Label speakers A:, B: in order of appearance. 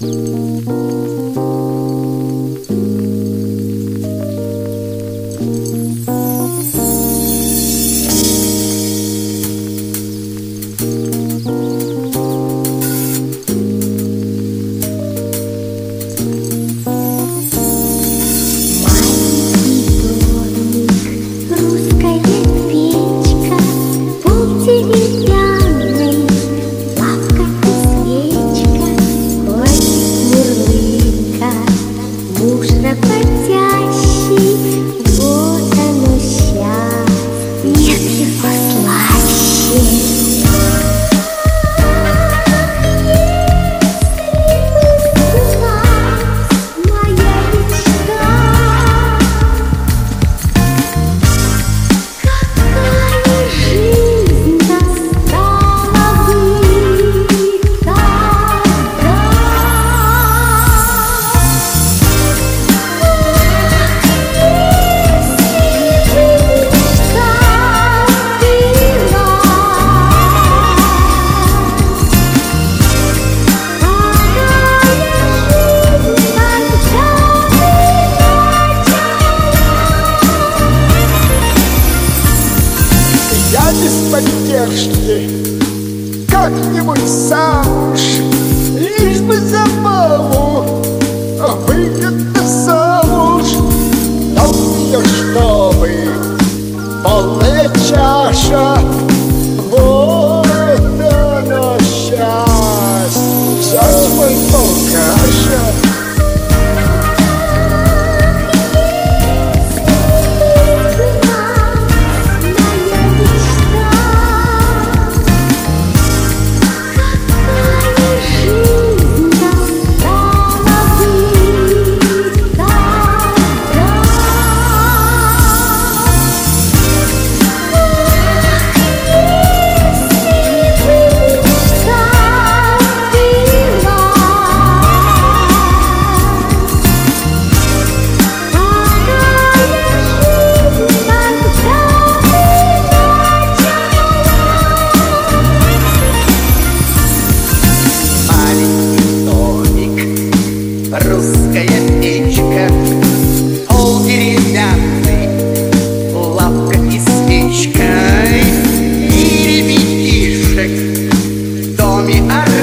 A: Música 家。Без поддержки. Как-нибудь замуж Лишь бы забаву Выгодно замуж. Но мне чтобы Полная чаша
B: Arre.